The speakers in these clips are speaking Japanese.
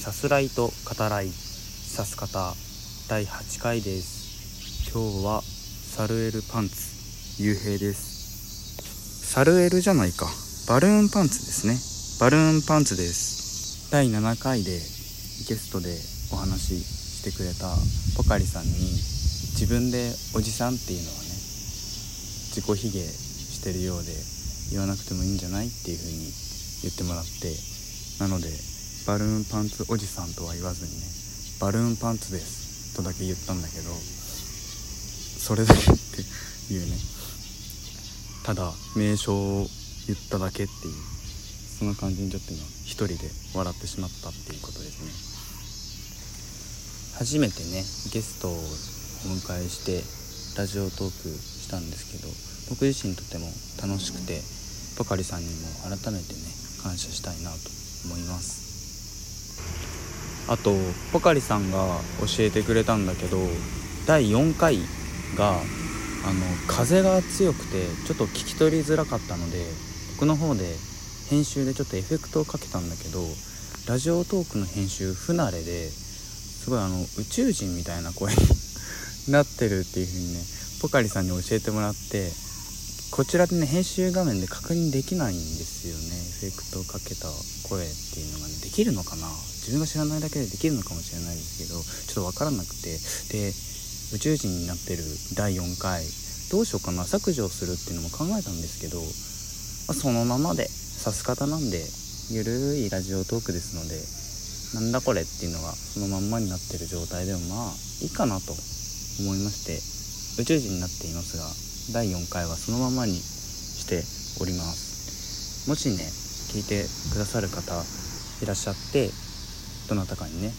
さすらいと語らいさす方第8回です。今日はサルエルパンツ幽閉です。サルエルじゃないか。バルーンパンツですね。バルーンパンツです。第7回でゲストでお話ししてくれたポカリさんに自分でおじさんっていうのはね自己卑下してるようで言わなくてもいいんじゃないっていう風に言ってもらってなのでバルーンパンツおじさんとは言わずにねバルーンパンツですとだけ言ったんだけどそれだけっていうねただ名称を言っただけっていうそんな感じにちょっと今一人で笑ってしまったっていうことですね。初めてねゲストをお迎えしてラジオトークしたんですけど僕自身とても楽しくてポカリさんにも改めてね感謝したいなと思います。あとポカリさんが教えてくれたんだけど第4回があの風が強くてちょっと聞き取りづらかったので僕の方で編集でちょっとエフェクトをかけたんだけどラジオトークの編集不慣れですごいあの宇宙人みたいな声になってるっていう風にねポカリさんに教えてもらってこちらでね編集画面で確認できないんですよね。フェクトをかけた声っていうのがねできるのかな？自分が知らないだけでできるのかもしれないですけどちょっと分からなくて。で宇宙人になってる第4回どうしようかな？削除するっていうのも考えたんですけど、まあ、そのままで指す方なんでゆるいラジオトークですのでなんだこれっていうのがそのまんまになってる状態でもまあいいかなと思いまして宇宙人になっていますが第4回はそのままにしております。もしね聞いてくださる方いらっしゃってどなたかにね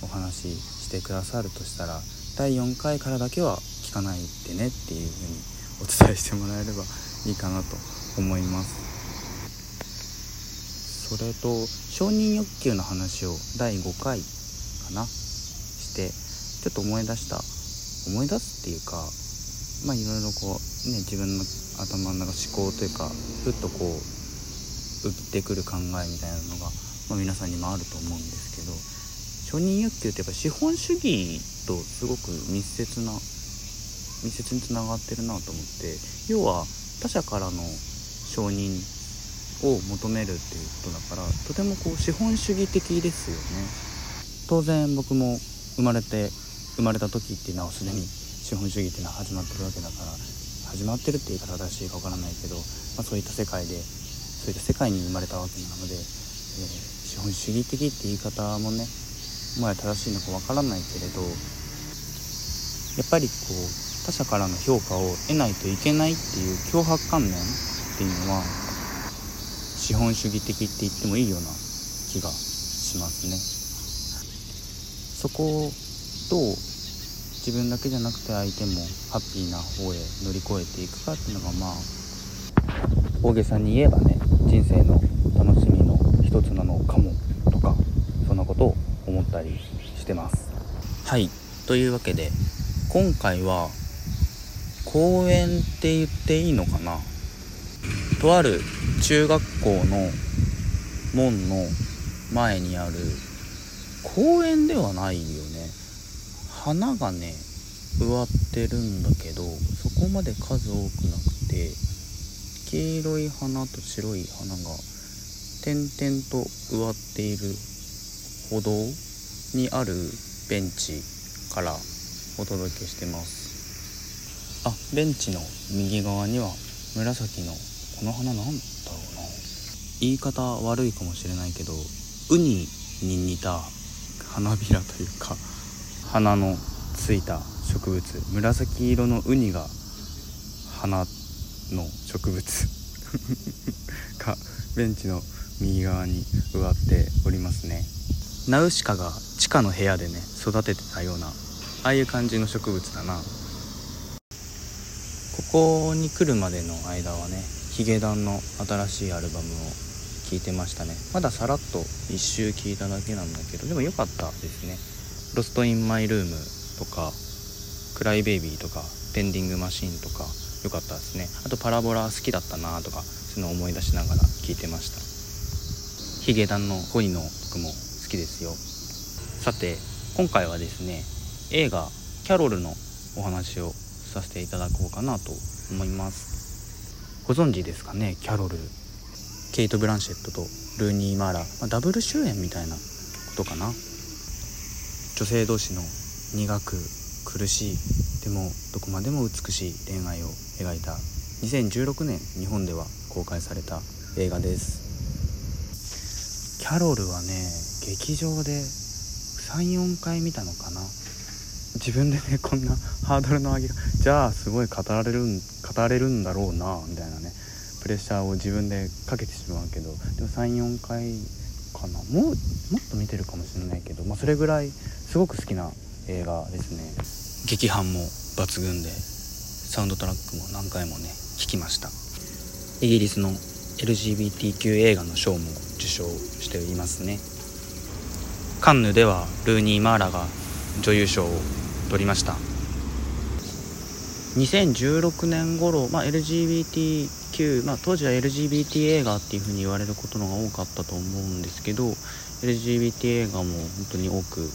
お話ししてくださるとしたら第4回からだけは聞かないでねっていう風にお伝えしてもらえればいいかなと思います。それと承認欲求の話を第5回かなしてちょっと思い出した思い出すっていうかまあいろいろこうね自分の頭の中思考というかふっとこう浮いてくる考えみたいなのが、まあ、皆さんにもあると思うんですけど承認欲求ってやっぱ資本主義とすごく密接な密接につながってるなと思って要は他者からの承認を求めるっていうことだからとてもこう資本主義的ですよね。当然僕も生まれて生まれた時っていうのはすでに資本主義っていうのは始まってるわけだから始まってるって言い方正しいか分からないけど、まあ、そういった世界でそういった世界に生まれたわけなので、えー、資本主義的って言い方もねもはや正しいのか分からないけれどやっぱりこう他者からの評価を得ないといけないっていう脅迫観念っていうのは資本主義的って言ってもいいような気がしますね。そこをどう自分だけじゃなくて相手もハッピーな方へ乗り越えていくかっていうのがまあ大げさに言えばね人生の楽しみの一つなのかもとかそんなことを思ったりしてます。はい。というわけで今回は公園って言っていいのかな？とある中学校の門の前にある公園ではないよね。花がね植わってるんだけどそこまで数多くなくて黄色い花と白い花が点々と植わっている歩道にあるベンチからお届けしてます。あベンチの右側には紫のこの花なんだろうな。言い方悪いかもしれないけどウニに似た花びらというか花のついた植物。紫色のウニが花っての植物。がベンチの右側に植わっておりますね。ナウシカが地下の部屋でね育ててたようなああいう感じの植物だな。ここに来るまでの間はねヒゲダンの新しいアルバムを聴いてましたね。まださらっと一周聴いただけなんだけどでも良かったですね「 Lost In My Room」とか「 Cry Baby」とか「 Pending Machine」とか良かったですね。あと「パラボラ」好きだったなとかそういうのを思い出しながら聴いてました。ヒゲダンの恋の曲も好きですよ。さて今回はですね映画「キャロル」のお話をさせていただこうかなと思います。ご存知ですかねキャロル。ケイト・ブランシェットとルーニー・マーラ、まあ、ダブル主演みたいなことかな。女性同士の苦く苦しいでもどこまでも美しい恋愛を描いた2016年日本では公開された映画です。キャロルはね劇場で34回見たのかな。自分でねこんなハードルの上げがじゃあすごい語られるん語れるんだろうなみたいなねプレッシャーを自分でかけてしまうけどでも34回かな。もうもっと見てるかもしれないけど、まあ、それぐらいすごく好きな映画ですね。劇伴も抜群でサウンドトラックも何回もね聴きました。イギリスの LGBTQ 映画の賞も受賞していますね。カンヌではルーニー・マーラが女優賞を取りました。2016年頃、まあ、LGBTQ、まあ、当時は LGBT 映画っていうふうに言われることのが多かったと思うんですけど LGBT 映画も本当に多く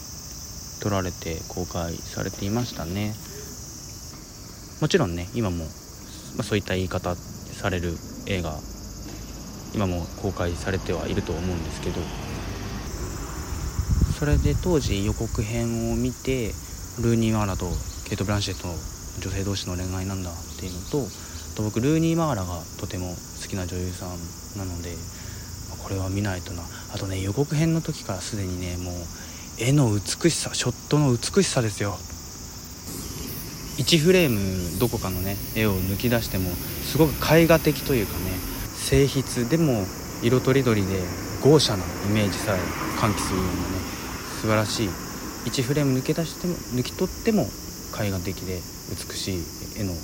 撮られて公開されていましたね。もちろんね今も、ま、そういった言い方される映画今も公開されてはいると思うんですけどそれで当時予告編を見てルーニー・マーラとケイト・ブランシェットの女性同士の恋愛なんだっていうのとと僕ルーニー・マーラがとても好きな女優さんなのでこれは見ないとな。あとね予告編の時からすでにねもう絵の美しさショットの美しさですよ。1フレームどこかのね絵を抜き出してもすごく絵画的というかね静筆でも色とりどりで豪奢なイメージさえ喚起するようなね素晴らしい1フレーム抜け出しても抜き取っても絵画的で美しい絵のもう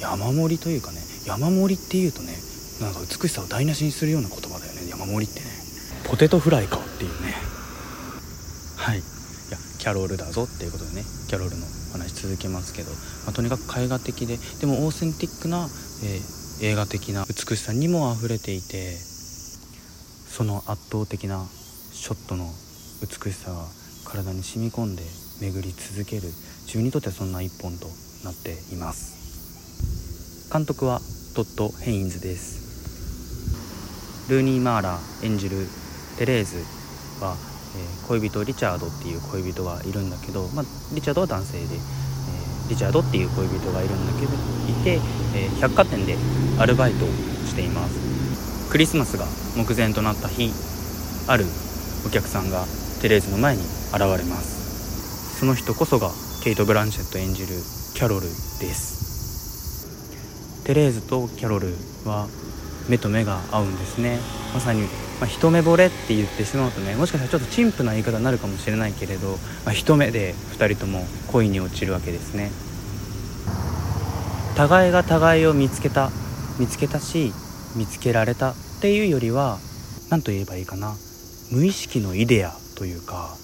山盛りというかね山盛りっていうとねなんか美しさを台無しにするような言葉だよね山盛りってね。ポテトフライかっていうね。はい。いやキャロルだぞっていうことでねキャロルの話続けますけど、まあ、とにかく絵画的ででもオーセンティックな、えー、映画的な美しさにも溢れていてその圧倒的なショットの美しさが体に染み込んで巡り続ける自分にとってはそんな一本となっています。監督はトッド・ヘインズです。ルーニー・マーラ演じるテレーズは、え、恋人リチャードっていう恋人がいるんだけど、まあ、リチャードは男性で、え、リチャードっていう恋人がいるんだけどいて、え、百貨店でアルバイトをしています。クリスマスが目前となった日あるお客さんがテレーズの前に現れます。その人こそがケイト・ブランシェット演じるキャロルです。テレーズとキャロルは目と目が合うんですね。まさに、まあ、一目惚れって言ってしまうとねもしかしたらちょっと陳腐な言い方になるかもしれないけれど、まあ、一目で2人とも恋に落ちるわけですね。互いが互いを見つけた見つけたし見つけられたっていうよりは何と言えばいいかな。無意識のイデアというか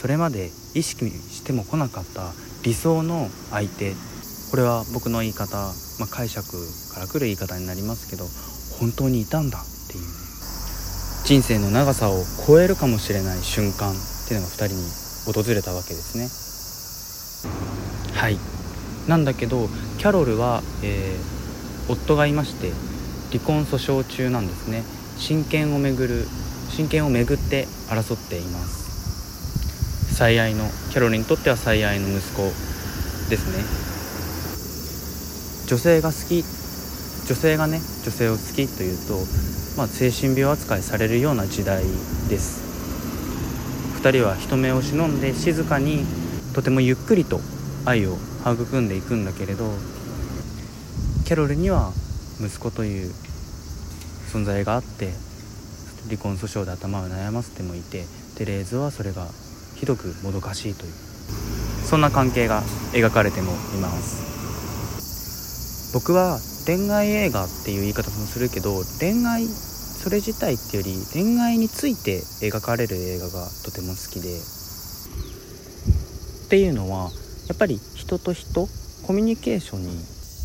それまで意識しても来なかった理想の相手。これは僕の言い方、まあ、解釈からくる言い方になりますけど本当にいたんだっていう。ね人生の長さを超えるかもしれない瞬間っていうのが2人に訪れたわけですね。はい。なんだけどキャロルは、えー、夫がいまして離婚訴訟中なんですね。親権をめぐる親権をめぐって争っています。最愛のキャロリンにとっては最愛の息子ですね。女性が好き女性がね女性を好きというと、まあ、精神病扱いされるような時代です。2人は人目を忍んで静かにとてもゆっくりと愛を育んでいくんだけれどキャロルには息子という存在があって離婚訴訟で頭を悩ませてもいてテレーズはそれがひどくもどかしいというそんな関係が描かれてもいます。僕は恋愛映画っていう言い方もするけど恋愛それ自体っていうより恋愛について描かれる映画がとても好きで。っていうのはやっぱり人と人コミュニケーションに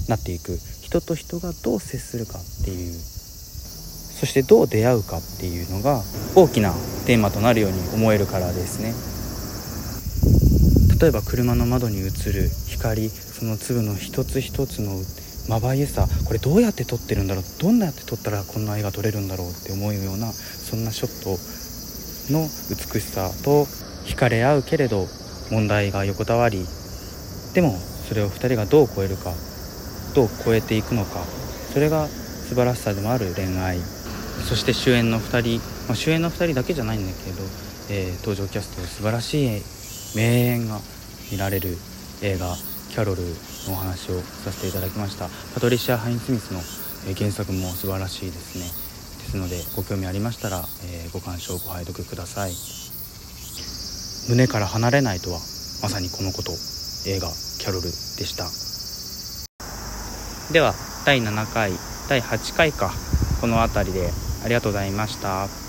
なっていく。人と人がどう接するかっていう。そしてどう出会うかっていうのが大きなテーマとなるように思えるからですね。例えば車の窓に映る光その粒の一つ一つのまばゆさこれどうやって撮ってるんだろうどんなやって撮ったらこんな絵が撮れるんだろうって思うようなそんなショットの美しさと惹かれ合うけれど問題が横たわりでもそれを2人がどう超えるかどう超えていくのかそれが素晴らしさでもある恋愛。そして主演の2人、まあ、主演の2人だけじゃないんだけど、えー、登場キャスト素晴らしい名演が見られる映画キャロル。お話をさせていただきました。パトリシア・ハイン・スミスの原作も素晴らしいですね。ですのでご興味ありましたら、えー、ご鑑賞ご拝読ください。胸から離れないとはまさにこのこと。映画キャロルでした。では第7回第8回か。この辺りでありがとうございました。